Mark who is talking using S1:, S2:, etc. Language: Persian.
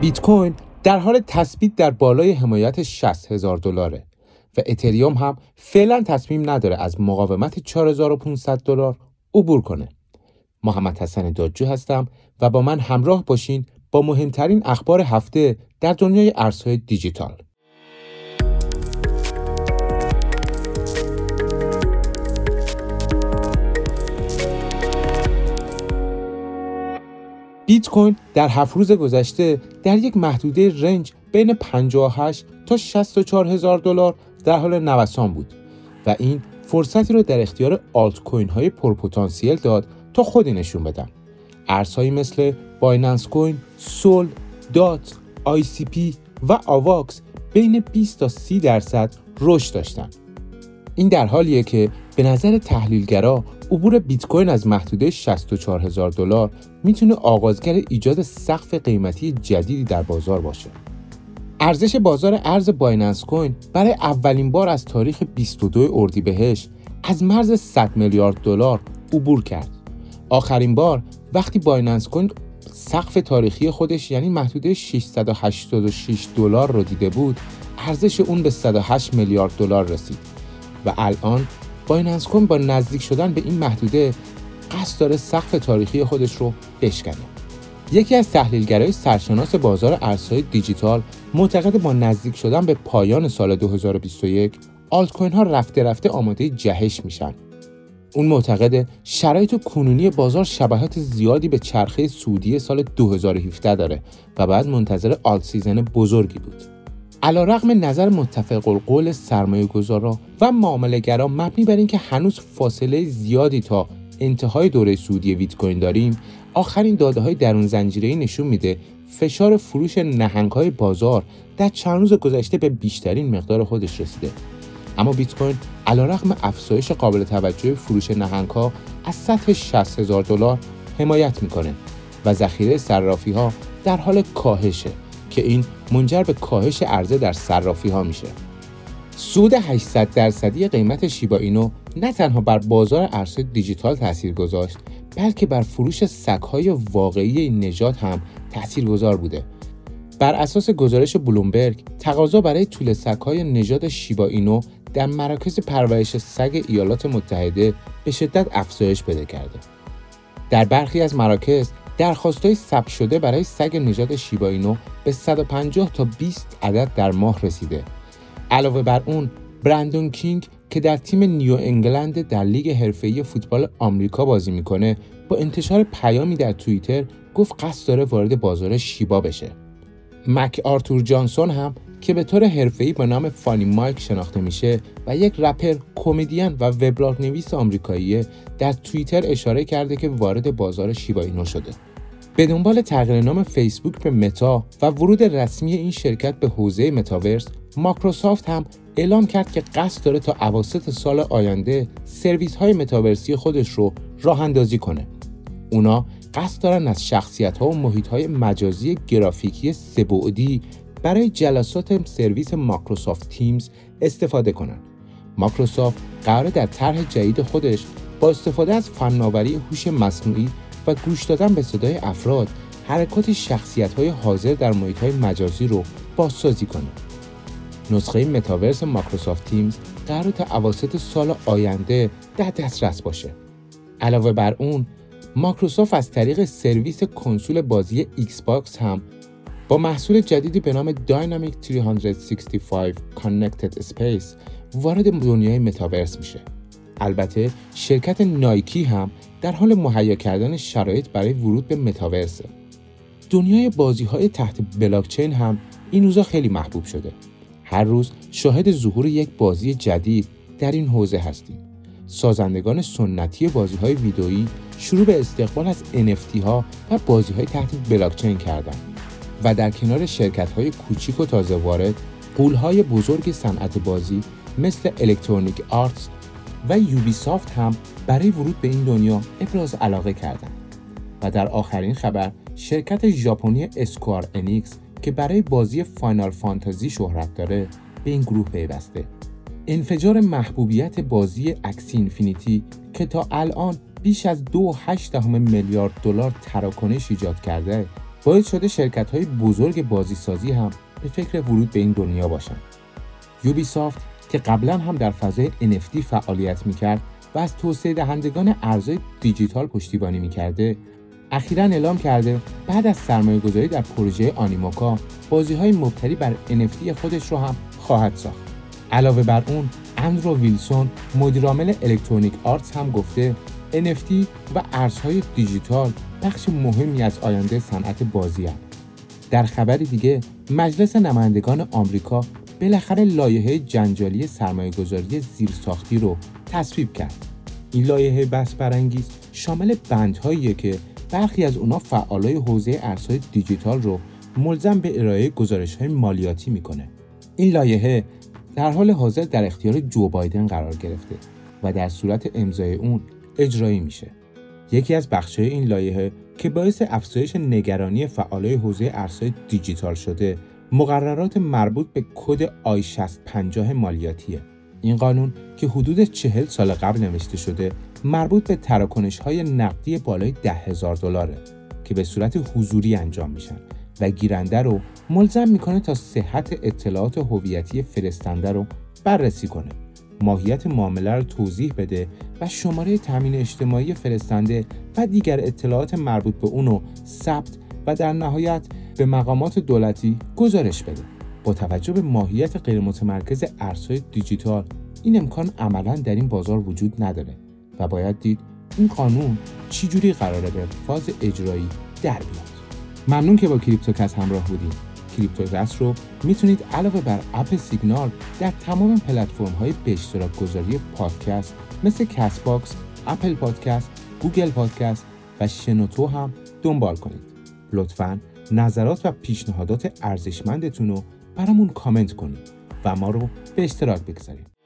S1: بیت کوین در حال تثبیت در بالای حمایت 60 هزار دلاره و اتریوم هم فعلا تصمیم نداره از مقاومت 4500 دلار عبور کنه. محمد حسن دادجو هستم و با من همراه باشین با مهمترین اخبار هفته در دنیای ارزهای دیجیتال. بیت کوین در هفت روز گذشته در یک محدوده range بین 58 تا 64 هزار دلار در حال نوسان بود و این فرصتی را در اختیار آلت کوین های پرپتانسیل داد تا خودی نشون بدن. ارزهایی مثل Binance Coin، SOL، DOT، ICP و AVAX بین 20 تا 30 درصد رشد داشتند. این در حالیه که به نظر تحلیلگرا عبور بیت کوین از محدوده 64 هزار دلار می‌تونه آغازگر ایجاد سقف قیمتی جدیدی در بازار باشه. ارزش بازار ارز بایننس کوین برای اولین بار از تاریخ 22 اردیبهشت از مرز 100 میلیارد دلار عبور کرد. آخرین بار وقتی بایننس کوین سقف تاریخی خودش یعنی محدوده 686 دلار رو دیده بود، ارزش اون به 108 میلیارد دلار رسید و الان Binance Coin با نزدیک شدن به این محدوده قصد داره سقف تاریخی خودش رو بشکنه. یکی از تحلیلگرای سرشناس بازار ارزهای دیجیتال معتقده با نزدیک شدن به پایان سال 2021 آلت کوین ها رفته رفته آماده جهش میشن. اون معتقده شرایط کنونی بازار شباهت زیادی به چرخه صعودی سال 2017 داره و باید منتظر altseason بزرگی بود. علا رقم نظر متفق القول سرمایه گذارا و معاملهگرا مبنی بر اینکه هنوز فاصله زیادی تا انتهای دوره سودی بیت کوین داریم آخرین داده های درون زنجیره نشون میده فشار فروش نهنگ های بازار در چند روز گذشته به بیشترین مقدار خودش رسیده. اما بیت کوین علیرغم افزایش قابل توجه فروش نهنگ ها از سطح 60 هزار دلار حمایت می‌کنه و ذخیره صرافی ها در حال کاهشه. که این منجر به کاهش عرضه در صرافی ها میشه. سود 800 درصدی قیمت شیبا اینو نه تنها بر بازار ارزهای دیجیتال تاثیر گذاشت بلکه بر فروش سگهای واقعی نژاد هم تاثیرگذار بوده. بر اساس گزارش بلومبرگ تقاضا برای طول سگهای نژاد شیبا اینو در مراکز پرورش سگ ایالات متحده به شدت افزایش پیدا کرده. در برخی از مراکز درخواستهای ثبت شده برای سگ نژاد شیبا اینو به 150 تا 20 عدد در ماه رسیده علاوه بر اون برندون کینگ که در تیم نیو انگلند در لیگ حرفه‌ای فوتبال آمریکا بازی می‌کنه با انتشار پیامی در توییتر گفت قصد داره وارد بازار شیبا بشه. مک آرتور جانسون هم که به طور حرفه‌ای با نام FunnyMike شناخته میشه و یک رپر، کمدین و وبلاگ نویس آمریکاییه در توییتر اشاره کرده که وارد بازار شیبا اینو شده. به دنبال تغییر نام فیسبوک به متا و ورود رسمی این شرکت به حوزه متاورس ماکروسافت هم اعلام کرد که قصد داره تا اواسط سال آینده سرویس های متاورسی خودش رو راه اندازی کنه. اونا قصد دارن از شخصیت ها و محیط های مجازی گرافیکی سبعدی برای جلسات سرویس Microsoft Teams استفاده کنن. مایکروسافت قراره در طرح جدید خودش با استفاده از فناوری هوش مصنوعی و گوش دادن به صدای افراد حرکات شخصیت های حاضر در محیط های مجازی رو بازسازی کنه. نسخه متاورس Microsoft Teams قراره تا اواسط سال آینده در دسترس باشه. علاوه بر اون، مایکروسافت از طریق سرویس کنسول بازی Xbox هم با محصول جدیدی به نام Dynamic 365 Connected Space وارد دنیای متاورس میشه. البته شرکت نایکی هم در حال مهیا کردن شرایط برای ورود به متاورسه. دنیای بازی های تحت بلاکچین هم این روزا خیلی محبوب شده. هر روز شاهد ظهور یک بازی جدید در این حوزه هستیم. سازندگان سنتی بازی های ویدئویی شروع به استقبال از NFT ها و بازی های تحت بلاکچین کردند و در کنار شرکت های کوچیک و تازه وارد غول های بزرگ صنعت بازی مثل Electronic Arts و Ubisoft هم برای ورود به این دنیا ابراز علاقه کردند. و در آخرین خبر شرکت ژاپنی Square Enix که برای بازی Final Fantasy شهرت داره به این گروه پیوسته. انفجار محبوبیت بازی Axie Infinity که تا الان بیش از 2.8 میلیارد دلار تراکنش ایجاد کرده باعث شده شرکت های بزرگ بازی سازی هم به فکر ورود به این دنیا باشن. یوبی سافت که قبلا هم در فضای NFT فعالیت می‌کرد و از توسعه دهندگان ارزهای دیجیتال پشتیبانی می‌کرده اخیرا اعلام کرده بعد از سرمایه گذاری در پروژه آنیموکا بازی های مبتنی بر NFT خودش رو هم خواهد ساخت. علاوه بر اون اندرو ویلسون مدیرعامل الکترونیک آرتس هم گفته NFT و ارزهای دیجیتال بخش مهمی از آینده صنعت بازی هم. در خبری دیگه مجلس نمایندگان آمریکا بالاخره لایحه جنجالی سرمایهگذاری زیرساختی رو تصویب کرد. این لایحه بس برانگیز شامل بندهاییه که برخی از اونا فعالای حوزه ارزهای دیجیتال رو ملزم به ارائه گزارش های مالیاتی می‌کنه. این لایحه در حال حاضر در اختیار جو بایدن قرار گرفته و در صورت امضای اون اجرایی میشه. یکی از بخشهای این لایحه که باعث افزایش نگرانی فعالای حوزه ارزهای دیجیتال شده مقررات مربوط به کد آی 6050 مالیاتیه. این قانون که حدود چهل سال قبل نوشته شده مربوط به تراکنش های نقدی بالای ده هزار دلاره که به صورت حضوری انجام میشن و گیرنده رو ملزم می‌کنه تا صحت اطلاعات هویتی فرستنده رو بررسی کنه ماهیت معامله رو توضیح بده و شماره تامین اجتماعی فرستنده و دیگر اطلاعات مربوط به اونو ثبت و در نهایت به مقامات دولتی گزارش بده. با توجه به ماهیت غیرمتمرکز ارزهای دیجیتال این امکان عملا در این بازار وجود نداره و باید دید این قانون چجوری قراره به فاز اجرایی در بیاد. ممنون که با کریپتوکست همراه بودید کریپتوکست رو می‌تونید علاوه بر app سیگنال در تمام پلتفرم های به اشتراک گذاری پادکست مثل Castbox، Apple Podcast، Google Podcast و شنوتو هم دنبال کنید. لطفا نظرات و پیشنهادات ارزشمندتون رو برامون کامنت کنید و ما رو به اشتراک بگذارید.